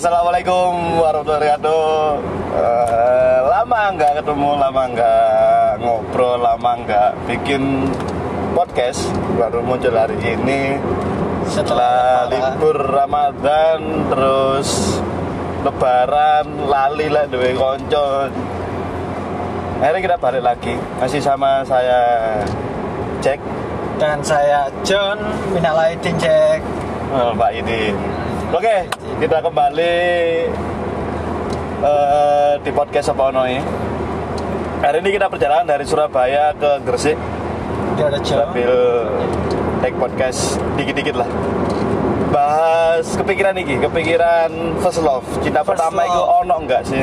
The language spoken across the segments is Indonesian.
Assalamualaikum warahmatullahi wabarakatuh. Eh, lama nggak ketemu, lama nggak ngobrol, lama nggak bikin podcast. Baru muncul hari ini setelah libur Ramadan, terus Lebaran, lali lah dewe konco. Akhirnya kita balik lagi, masih sama saya Jack, Dan saya John Minal Aidin Jack. oh, Pak Idin. Oke, kita kembali eh, di podcast ini. Hari ini kita perjalanan dari Surabaya ke Gresik Dia ada John. sambil take podcast dikit-dikit lah. Bahas kepikiran iki, kepikiran first love. Cinta First pertama itu ono enggak sih?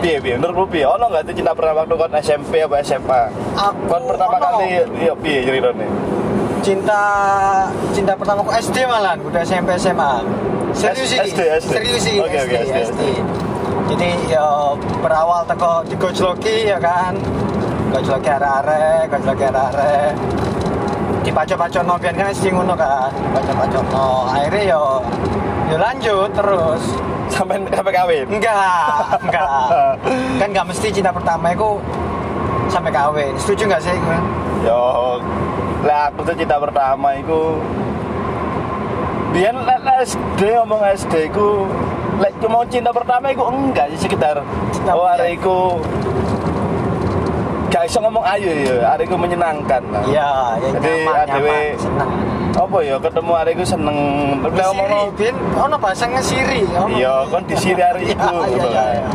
Piye piye menurutmu piye? Ono enggak tuh cinta pertama waktu kon SMP apa SMA? Aku Kon pertama ono. kali yo piye ceritane? Cinta cinta pertamaku SD malah, udah SMP SMA. Serius ini. SD, SD. Serius ini. SD. SD. Jadi ya berawal teko digojloki ya kan. Gojloki arek-arek, gojloki arek-arek. Dipacok-pacok no kan SD ngono kan. Dipacok-pacok no. Akhirnya yo yo lanjut terus. Sampai sampai kawin. Enggak, enggak. kan nggak mesti cinta pertama itu sampai kawin. Setuju nggak sih? Gue? Yo, lah aku tuh cinta pertama itu Biar SD ngomong SD ku lek cuma cinta pertama iku enggak sih sekitar Cinta oh hari iku gak iso ngomong ayu ya hari iku menyenangkan lah Iya, yang Jadi, adewe- seneng. apa ya ketemu hari iku seneng lek ngomong Bin. Ono bahasa ngesiri. iya kan di sini hari Iya, iku iya, iya, kan. iya.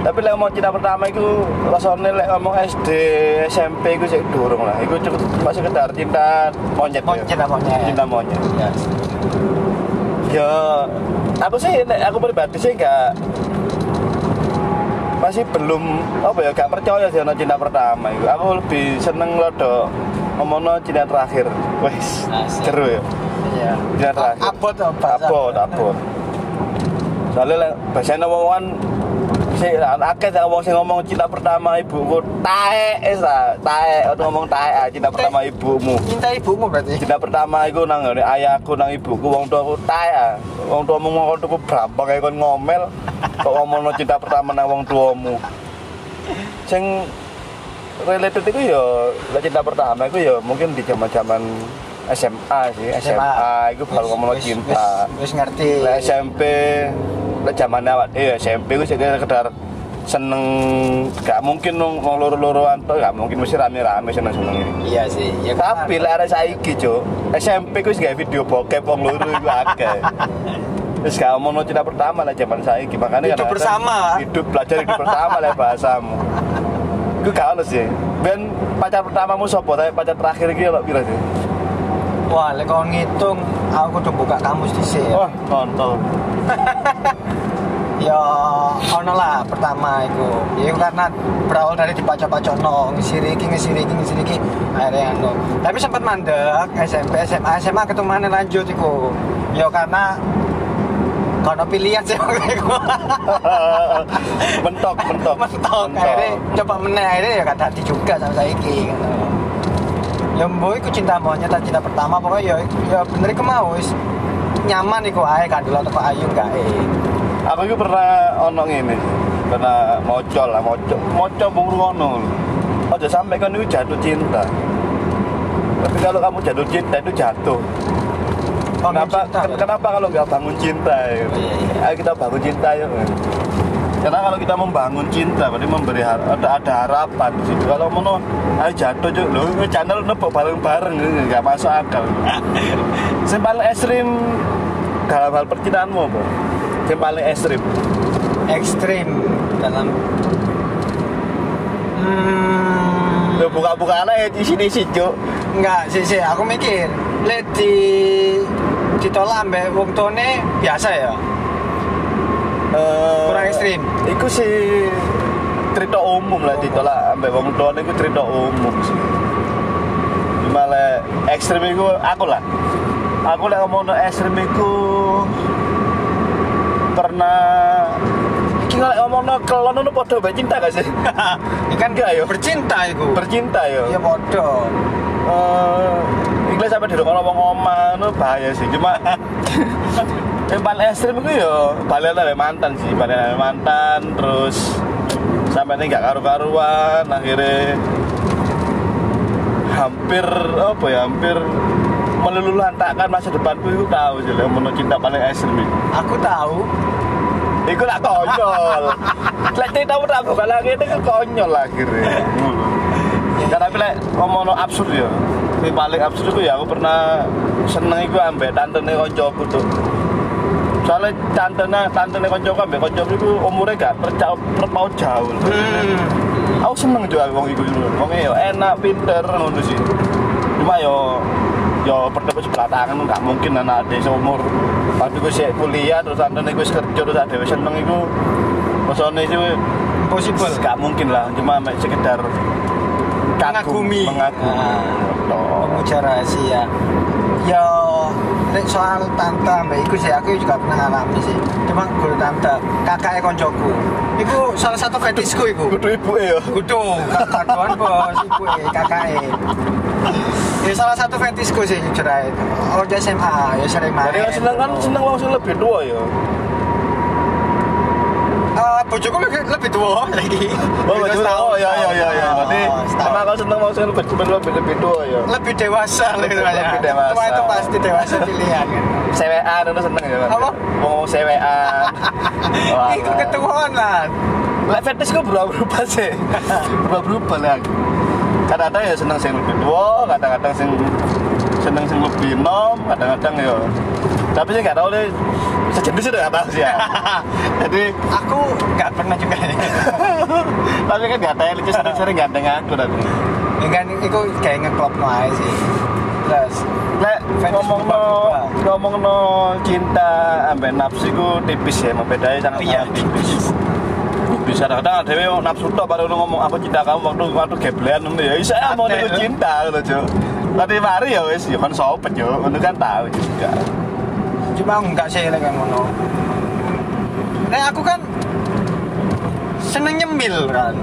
tapi lek ngomong cinta pertama iku rasanya lek ngomong SD SMP iku sih durung lah iku cukup cuma sekedar cinta monyet ya. cinta monyet. cinta monyet Iya. Ya, aku sih, aku pribadi sih nggak masih belum apa ya gak percaya sih cinta pertama itu. Aku lebih seneng lodo ngomongno cinta terakhir. Wes, seru ya. Iya. Cinta terakhir. Abot bahasa? Abot, abot. Soalnya biasanya ngomongan sih akeh tak ngomong sing ngomong cinta pertama ibuku. Tae es tae ngomong tae ah, cinta pertama ibumu. Cinta ibumu berarti. cinta pertama iku nang ngene ayahku nang ibuku wong tuaku tae ah. wong tuamu ngomong tuku brampang kayak kon ngomel. Kok ngomongno cinta pertama nang wong tuamu. Sing related iku ya cinta pertama iku ya mungkin di zaman-zaman SMA sih SMA, iku baru ngomongno Wis- cinta. Wis, ngerti. SMP zaman awak eh SMP iku sih sekedar seneng gak mungkin wong wong loro-loroan tuh gak mungkin mesti rame-rame seneng-seneng Iya sih. Ya, tapi lek arek saiki, Cuk. SMP wis gawe video bokep wong loro iku akeh. Wis gak omongno cinta pertama lah zaman saiki, makanya Hidup bersama. Hidup belajar hidup bersama lah bahasamu. Iku gak ono sih. Ben pacar pertamamu sopo, tapi pacar terakhir iki lho piro sih? Wah, lek kau ngitung, aku kudu buka kamus di sini. Wah, kontol. Ya, ono lah pertama itu. Ya karena berawal dari dipaca-paca no, ngisiri iki, ngisiri iki, ngisiri iki, akhirnya anu. Tapi sempat mandek SMP, SMA, SMA ketemu mana lanjut iku. Ya karena karena pilihan sih waktu itu. mentok, mentok. Mentok, akhirnya coba meneh akhirnya ya gak dadi juga sama saiki gitu. Ya mbok iku cinta monyet tak cinta pertama pokoknya ya ya bener iku mau wis nyaman iku ae kan dulu teko ayu gak eh. Aku itu pernah ono ngene. Pernah mocol lah, mocol. Mocol bung ngono. Aja sampai kan itu jatuh cinta. Tapi kalau kamu jatuh cinta itu jatuh. Bangun kenapa cinta, ya? kenapa kalau nggak bangun cinta ya? Oh, iya, iya. Ayo kita bangun cinta yuk. Karena kalau kita membangun cinta, berarti memberi har- ada ada harapan di situ. Kalau mau ayo jatuh cuy, lo channel nepok bareng-bareng nggak masuk akal. Yang paling ekstrim dalam hal percintaanmu apa? Yang paling ekstrim. ekstrim dalam hmm, Lo buka-buka ya di sini sih cuy. enggak sih sih aku mikir lek di ditolak ambek wong biasa ya Eh, Kurang ekstrim. Iku sih cerita umum lah ditolak ambek wong tuane iku cerita umum sih. Cuma lek ekstrim iku aku lah. Aku lek ngomong ekstrim iku pernah iki lek ngomong kelon ono padha mbek cinta gak sih? ikan Enggak, yo. bercinta iku Bercinta yo. ya podo Eh, Iku sampai di rumah ngomong omah itu bahaya sih. Cuma yang paling ekstrim itu ya balik sama mantan sih balik sama mantan terus sampai ini nggak karu-karuan akhirnya hampir apa ya hampir meluluhlantakkan masa depanku itu tahu sih yang menurut cinta paling ekstrim itu Aku tahu. Iku lah konyol. Lek cerita udah bukan lagi itu konyol lah akhirnya. Ya tapi lek ngomong absurd ya. Yang paling absurd itu ya aku pernah seneng iku ambek tantene koncoku tuh. Soalnya tantene tantene koncoku ambek koncoku itu umurnya gak terjauh terpaut jauh. Hmm. Aku seneng juga wong iku dulu. Wong yo enak, pinter ngono sih. Cuma yo yo bertemu sebelah tangan nggak mungkin anak adik seumur waktu gue sih kuliah terus antene gue kerja terus ada seneng itu maksudnya itu Impossible. gak mungkin lah cuma sekedar kagum, Mengagumi. mengagumi Nah. Memuja rahasia. Yo, nek soal tante mbak iku sih aku juga pernah ngalami sih. Cuma guru tante, kakaknya koncoku. Iku salah satu fetisku iku. kudu ibu ya Kudu, kakuan bos, ibu kakaknya. Ya salah satu fetisku sih jujur aja. Oh SMA, ya sering main. jadi seneng kan seneng wong sing lebih tua ya bojoku lebih, lebih tua lagi. Oh, betul. setahun. Oh, ya, ya, ya, ya. Berarti emang kau seneng mau sing lebih lebih lebih tua ya. lebih dewasa Lebih- ya. lebih dewasa. Cuma itu pasti dewasa pilihan. CWA itu seneng ya? Apa? Mau CWA. Lah. ketuaan lah. Lek fetish kok berubah-berubah sih. berubah-berubah lah. Kadang-kadang ya seneng sing lebih tua, kadang-kadang sing seneng sing lebih nom, kadang-kadang ya. Tapi sih nggak tahu deh sejenis itu nggak tahu sih ya. Jadi Aku nggak pernah juga. tapi kan nggak tahu lucu sering-sering gandeng aku tadi. ya kan, itu kayak ngeklop no aja sih. Terus, Lek ngomong no ngomong no cinta ambek nafsu itu tipis ya, bedanya sangat Iya, tipis. Bisa kadang ada yang nafsu tok baru ngomong aku cinta kamu waktu waktu geblean ngono ya. Isa ya mau cinta ngono, Cuk. Tadi mari ya wis ya kan sopet yo, kan tahu juga. Cuma enggak sih lagi ngono. Nah, aku kan seneng nyemil kan.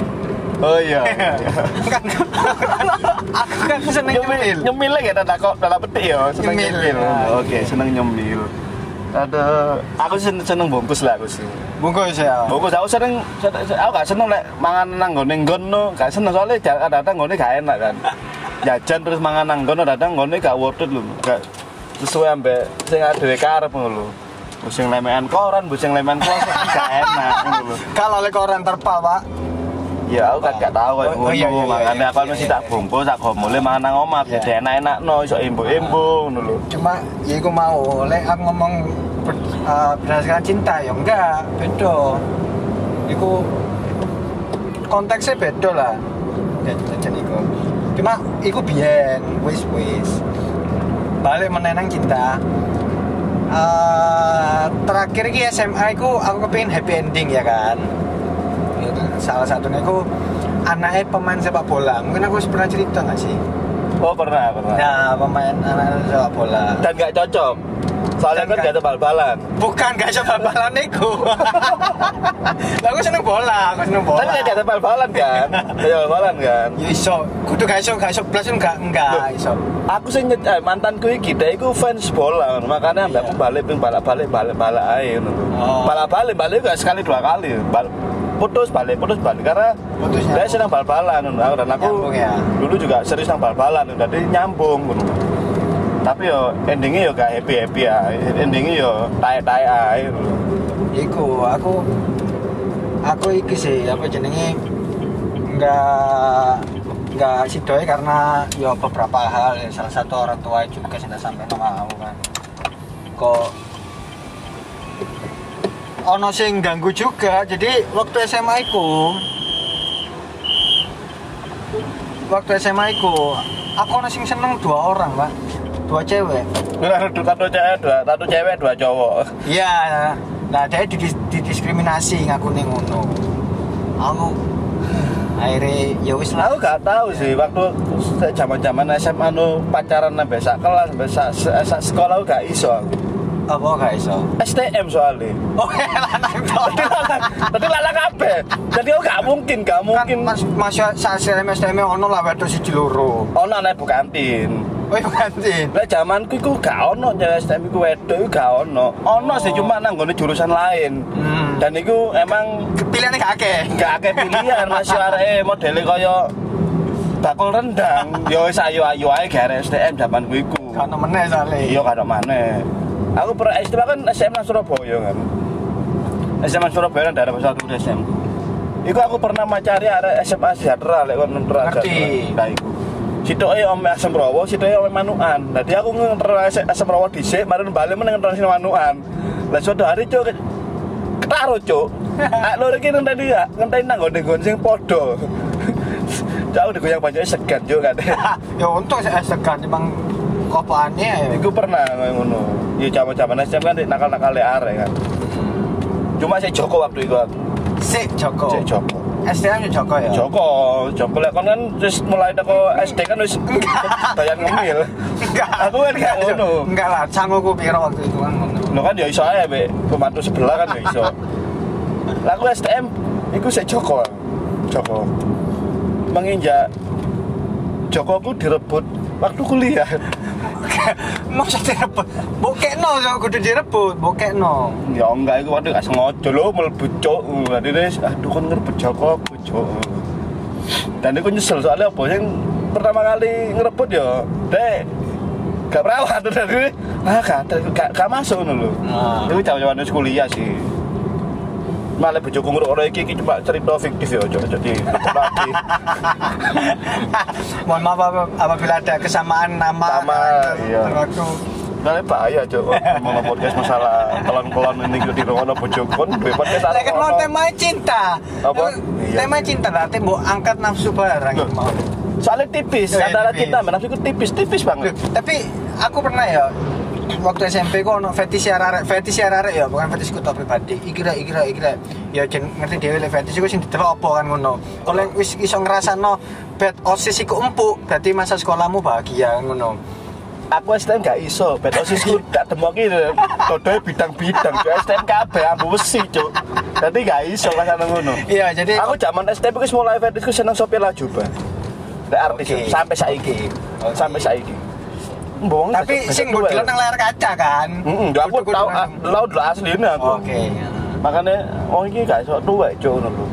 Oh iya. kan aku kan seneng nyemil, nyemil. lagi ada kok dalam petik ya, seneng Nyemil, nyemil. ya. Oke, seneng nyemil. Ada, aku seneng, seneng bungkus lah aku sih. Bungkus ya. Bungkus aku sering, aku gak seneng lek mangan nang gone nggon no, gak seneng soalnya kadang-kadang gone gak enak kan. Jajan terus mangan nang nggon kadang gone gak worth it lho. Gak sesuai ambek sing dhewe karep ngono lho. Sing lemean koran, bu sing lemean kloset gak enak ngono lho. Kalau oleh koran terpal, Pak. Ya aku kan gak tahu kayak Oh, oh, iya, ngono, iya, iya, makanya iya, aku mesti iya, tak bungkus, tak gomule mangan nang omah, jadi enak-enak no, iso embo-embo ngono lho. Cuma ya aku mau, oleh aku ngomong ber- eh, berdasarkan cinta ya enggak, beda. Iku konteksnya beda lah. Ya, jajan iku. Cuma iku biyen, wis wis. Balik menenang cinta. Eh, terakhir ki SMA iku aku kepengin happy ending ya kan. Itu Salah satunya iku anaknya pemain sepak bola. Mungkin aku pernah cerita nggak sih? Oh pernah, pernah. Nah, pemain anak sepak bola. Dan gak cocok. Soalnya kan gak- ada bal-balan. Bukan gak bisa bal-balan. Lah aku seneng bola, aku seneng bola. Tapi gak ada bal-balan kan? Gak ada bal-balan kan? Ya iso, kudu gak iso, gak iso plus enggak enggak iso. Aku sih nyet, eh, mantanku iki dia iku fans bola, makanya Iya. aku balik ping balik-balik balik-balik ae ngono. Oh. Balik-balik balik gak sekali dua kali. Bal putus balik putus balik karena Putus dia senang bal-balan dan aku Nyambung ya. dulu juga serius nang bal-balan jadi nyambung. Tapi yo endingnya yo gak happy happy ya. Endingnya yo tae tae ae. ngono. Iku aku aku iki sih apa jenenge enggak enggak sidoe karena ya beberapa hal ya, salah satu orang tua juga sudah sampai mau kan. Kok ono sing ganggu juga. Jadi waktu SMA iku waktu SMA iku aku ono sing seneng dua orang, Pak. Dua cewek. Satu satu cewek dua satu cewek dua cowok. Iya, nah dia didis- didiskriminasi ngaku nih ngono. Aku akhirnya ya wis lah. Aku gak tahu sih waktu zaman zaman SMA nu pacaran sampai sak kelas sampai sak sak- sak sekolah aku gak iso aku. Apa gak iso? STM soalnya. Oh, lanang. Tadi lalang, tadi lalang kabeh. Jadi aku gak mungkin, gak Kan mungkin. mas masih saat STM STM ono lah wedok siji loro. Ono anak ibu kantin. Oh ibu kantin. Lah zamanku iku gak ono STM iku wedok iku gak ono. Ono sih Oh. cuma nang nggone jurusan lain. Hmm. Dan iku emang Pilihannya gak akeh. gak akeh pilihan masih areke modele kaya bakul rendang. Yo wis ayu-ayu ae gak arek STM zamanku iku. Gak ono meneh soalnya. Iya gak ada mana. Aku pernah STM kan SM nang Surabaya kan. SM nang Surabaya kan daerah satu SM. Iku aku pernah macari arek SMA Sejahtera lek kon nonton Ngerti. Nah iku. Sitoke ome asem rawa, sitoke ome manukan. Dadi aku ngenter asem rawa dhisik, mari bali meneng ngenter sing manukan. Lah suatu hari cuk ketaro cuk. Ah lho iki ngenteni ya, ngenteni nang gone-gone sing padha. Jauh digoyang banyak segan cuk kan. ya untung saya segan emang kopaannya ya. Iku pernah kayak ngono. Ya zaman-zaman SM kan nakal-nakal arek kan. Cuma saya Joko waktu itu aku. Si Joko. Cek Joko. STM nya Joko ya. Joko, Joko kon kan wis mulai teko SD kan wis bayan ngemil. Enggak. Aku kan gak ngono. Enggak lah, cangguku piro waktu itu kan ngono. Lo kan ya iso ae be pembantu sebelah kan ya iso. Lah aku STM iku sik Joko. Joko. Menginjak Joko aku direbut waktu kuliah. Masa direbut? Bokekno yo kudu direbut, bokekno. Ya enggak iku waktu gak sengaja lho mlebu cuk. Wis aduh kon ngerebut Joko aku cuk. Dan aku nyesel soalnya apa yang pertama kali ngerebut ya dek gak perawat tadi ah gak, gak, gak masuk ngono lho. Ah. Itu wis kuliah sih. Malah bojoku ngrungokno iki iki cuma cerita fiktif ya, cok jadi lagi. Mohon maaf ap- apabila ada kesamaan nama Nama, iya. Nah, bahaya cok ngomong podcast masalah kelon-kelon ini di rumah bojoku kan duwe podcast Lek kan mau tema cinta. Apa? Iya. Tema cinta berarti mbok angkat nafsu barang mau. Soalnya tipis, iya, antara kita menafsu itu tipis-tipis banget. tapi aku pernah ya waktu SMP kok ono fetish arek fetish arek ya bukan fetish ku pribadi iki rek iki rek iki rek ya jen ngerti dhewe lek fetish iku sing didelok apa kan ngono kalau wis iso ngrasakno bed osis iku empuk berarti masa sekolahmu bahagia kan ngono Aku STM gak iso, bet osisku gak demoki dodoe bidang-bidang, cuk STM kabeh ambu besi, cuk. Dadi gak iso pas ana ngono. iya jadi Aku zaman STM wis mulai fetishku seneng Sophia Lajuba. Lek artis Oke. sampai saiki. Sampai saiki. Mbong tapi sing mbok delok nang layar kaca kan Heeh, aku Kudu-kudu tau nang- tau dulu asline aku. oke Makanya wong iki gak iso tuwek, cuk ngono lho.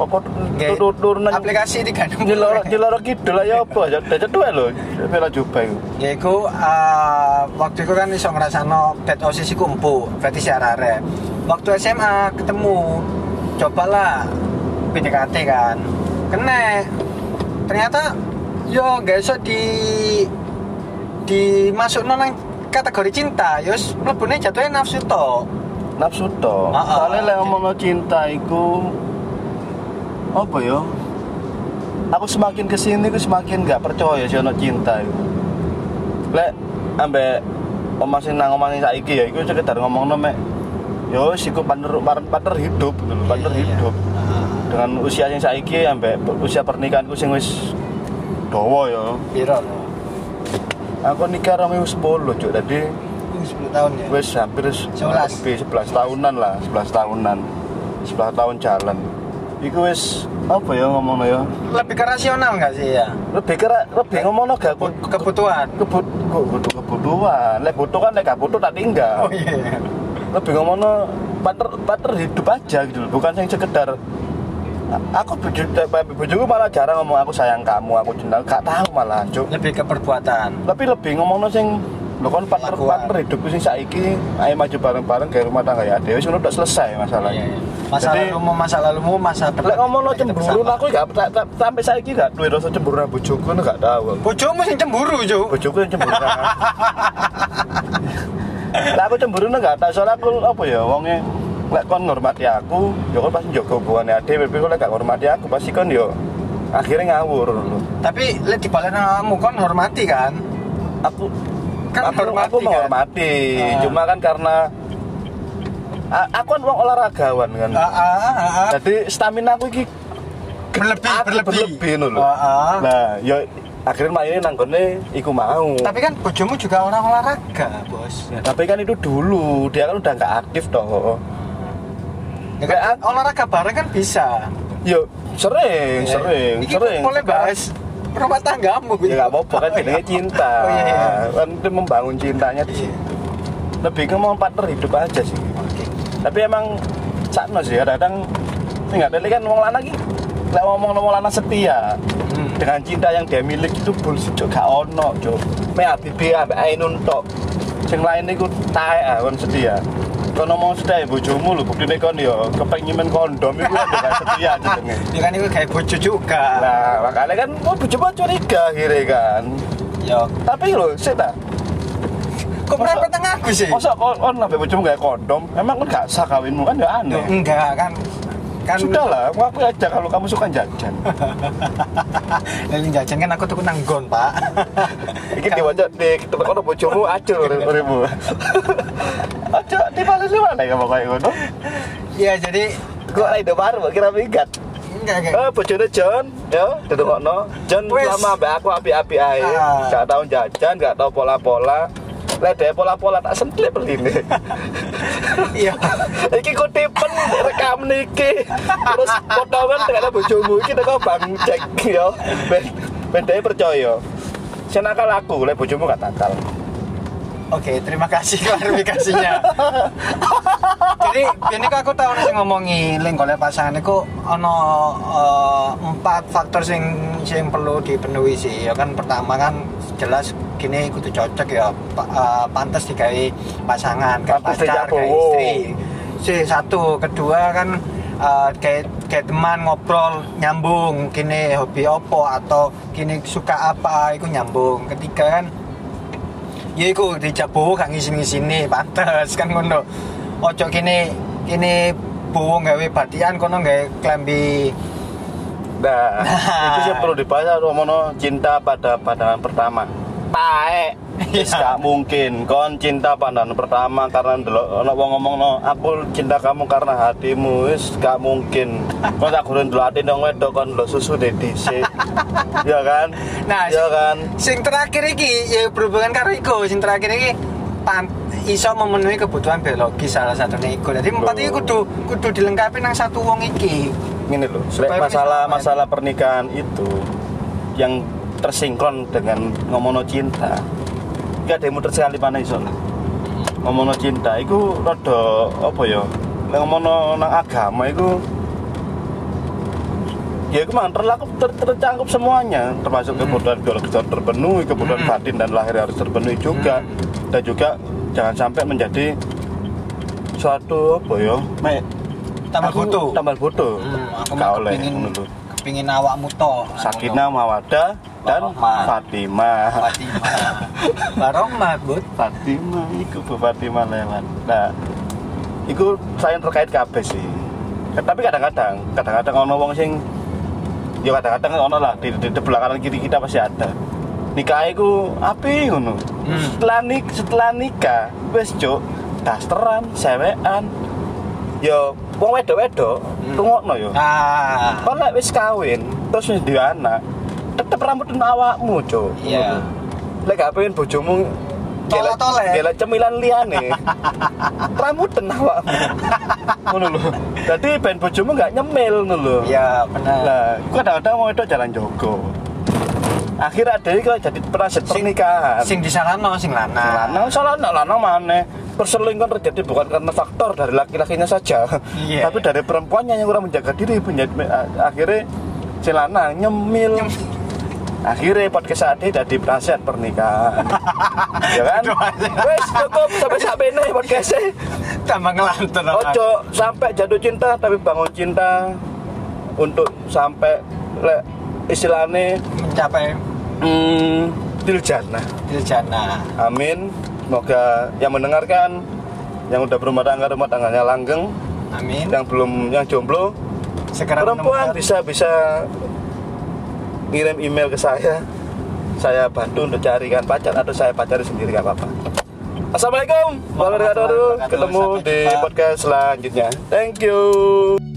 Kok Nggih, turun nang aplikasi di gandum Nyeloro nyeloro kidul aja apa aja. Dadi tuwek lho, Sophia Lajuba iku. ya iku eh, waktu itu kan iso ngrasakno bed osis iku empuk berarti si arek waktu SMA ketemu cobalah PDKT kan kena ternyata yo gak iso di dimasuk nang kategori cinta yos mlebune jatuhnya nafsu to nafsu to. Ah. Soalnya lek ngomong cinta iku apa ya? Aku semakin ke sini aku semakin gak percaya sih ono cinta iku. Lek ambek omah sing nang omah sing saiki ya iku sekedar ngomongno mek yo wis iku partner partner hidup gitu lho, partner Iya, iya. hidup. Dengan usia sing saiki ambek usia pernikahanku sing wis dawa ya. piro lo Aku nikah 2010 cuk. Dadi 10 tahun ya? wis hampir 11. lebih 11 tahunan lah 11 tahunan. 11 tahun jalan. Iku wis apa ya ngomongnya ya? Lebih ke rasional nggak sih ya? Lebih kira lebih ngomongnya gak Ke- kebutuhan. kebut kok butuh kebutuhan? Lek butuh kan lek gak butuh tak tinggal. Oh iya. Lebih ngomongnya partner partner hidup aja gitu loh bukan yang sekedar aku bojo bojoku malah jarang ngomong aku sayang kamu aku cinta gak tahu malah cuk. Lebih ke perbuatan. Tapi lebih ngomongnya sing lo kan partner partner hidupku sing saiki ayo maju bareng-bareng kayak rumah tangga ya dewe sudah udah selesai masalahnya. Iya, iya. masa Jadi, lalumu masa lalumu masa lek ngomong lo cemburu aku gak sampai saiki gak duwe rasa cemburu aku gak tahu bojomu sing cemburu jo bojoku yang cemburu lah aku cemburu nang gak tahu soalnya aku apa ya wonge lek kon ngormati aku ya kon pasti jaga hubungannya ade. Tapi kalau gak ngormati aku pasti kon yo akhirnya ngawur tapi lek dibalik nang kamu kan hormati kan? Aku Kan aku, hormati aku kan? menghormati Ah. cuma kan karena a- aku kan wong olahragawan kan. Ah ah ah, ah. jadi stamina aku iki berlebih berlebih. berlebih lho. Ah, ah. nah ya akhirnya main nanggone iku mau. Tapi kan bojomu juga orang olahraga bos. Ya, tapi kan itu dulu dia kan udah nggak aktif toh ya kan, olahraga bareng kan bisa. Yo sering Ya. sering Iki sering. boleh bahas rumah tanggamu ya nggak apa-apa kan jenenge cinta. Oh, iya, iya. kan itu membangun cintanya di situ. Lebih ke mau partner hidup aja sih. Oke. tapi emang sakno sih ini nggak ada kan wong lanang iki. Lek ngomong wong lanang setia Hmm. dengan cinta yang dia miliki itu bullshit cok gak ono cok me ambek Ainun tok. Sing lain iku taek ah setia kon ngomong setia ya bojomu lho buktine kon yo kepengen kondom iku kan gak setia jenenge Ya kan itu kayak bojo juga. Nah, makanya kan oh, bojomu curiga akhirnya kan. Ya, Tapi lho, sih ta. kok merepet tengah aku sih? Masa kon kon sampai bojomu gak kondom? Emang kan gak sah kawinmu kan ya Loh, aneh. enggak kan kan Sudah lah, aku aku aja kalau kamu suka jajan. Yang jajan kan aku tuh nanggon, Pak. Iki diwaca di tempat kono bojomu acur ribu. Aja di mana sih mana ya pokoknya ngono. Iya, jadi Kok ada baru kira minggat. enggak Eh bojone John, ya dedekokno. John Wes. lama mbak aku api-api ae. Ah. Gak tau jajan, gak tau pola-pola. Lek dhewe pola-pola tak sentlip ini. iya. Iki kutipen rekam niki. Terus potongan dengan bojomu iki teko Bang Jack yo. Ben ben dhewe percaya. Sing nakal aku, lek bojomu gak nakal. Oke, terima kasih klarifikasinya. Jadi ini kok aku tahu sing ngomongi link oleh pasangan itu ono eh, empat faktor sing sing perlu dipenuhi sih. Ya kan pertama kan jelas gini kudu cocok ya pa, eh, pantas digawe pasangan kayak pacar kayak istri. Si satu, kedua kan eh, kayak kayak teman ngobrol nyambung kini hobi opo atau kini suka apa itu nyambung. Ketiga kan ya iku dijak bowo gak ngisin-ngisini pantes kan ngono ojo kini kini bowo gawe batian kono gawe klambi Nah, itu sih perlu dibahas Romono cinta pada pandangan pertama. Taek. Wis gak mungkin kon cinta pandangan pertama karena ndelok ono wong ngomong no aku cinta kamu karena hatimu wis gak mungkin. Kon tak gurun ndelok ati nang wedok kon ndelok susu de dhisik. Ya kan? Nah, ya kan? sing terakhir iki ya berhubungan karo iku sing terakhir iki pan, iso memenuhi kebutuhan biologis salah satunya iku jadi empat iki kudu kudu dilengkapi nang satu wong iki Supaya lek masalah masalah pernikahan itu yang tersinkron dengan ngomongno cinta. Gak ada yang muter sekali mana iso. Ngomongno cinta itu rada apa ya? Lek ngomongno nang agama itu ya itu memang terlaku ter, tercangkup semuanya termasuk Hmm. kebutuhan biologis harus terpenuhi kebutuhan Hmm. batin dan lahir harus terpenuhi juga Hmm. dan juga jangan sampai menjadi suatu apa ya me, tambah Aku butuh tambal butuh Hmm, aku mah oleh kepingin ngono lho. kepingin awakmu to Sakinah Mawadah dan. Fatimah Fatimah Baromah bud. Fatimah iku Bu Fatimah lewat. Nah iku saya terkait kabeh sih. Tapi kadang-kadang kadang-kadang ono wong sing ya kadang-kadang ono lah di, di, di belakang kiri kita pasti ada. Nikah iku api ngono. Hmm. setelah nik setelah nikah wis cuk dasteran sewean. Yo wong wedok-wedok Hmm. rungokno yo. Ah. Kau lek wis kawin, terus wis duwe anak, tetep rambut awakmu, Cuk. Iya. Lek gak pengen bojomu gelek- Tolek-tolek. gelek cemilan liyane. rambutan awakmu. Ngono lho. Dadi ben bojomu gak nyemil ngono lho. ya benar Lah, kadang-kadang mau itu jalan jogo. Akhirnya ada kok jadi penasihat pernikahan. sing disalahno sing lanang lanang salah anak lanang mana perselingkuhan terjadi bukan karena faktor dari laki-lakinya saja Iya. tapi dari perempuannya yang kurang menjaga diri menjadi akhirnya si lanang nyemil akhirnya podcast ini jadi penasihat pernikahan. Ya kan? Wes cukup sampai sampai ini podcastnya tambah ngelantur ojo sampai jatuh cinta tapi bangun cinta untuk sampai le, istilahnya mencapai. hmm, diljannah diljana Amin. Semoga yang mendengarkan yang udah berumah tangga rumah tangganya langgeng, amin. yang belum yang jomblo, segera perempuan menemukan- bisa bisa ngirim email ke saya. Saya bantu untuk carikan pacar atau saya pacari sendiri gak apa-apa. Assalamualaikum warahmatullahi wabarakatuh. Ketemu di podcast selanjutnya. Thank you.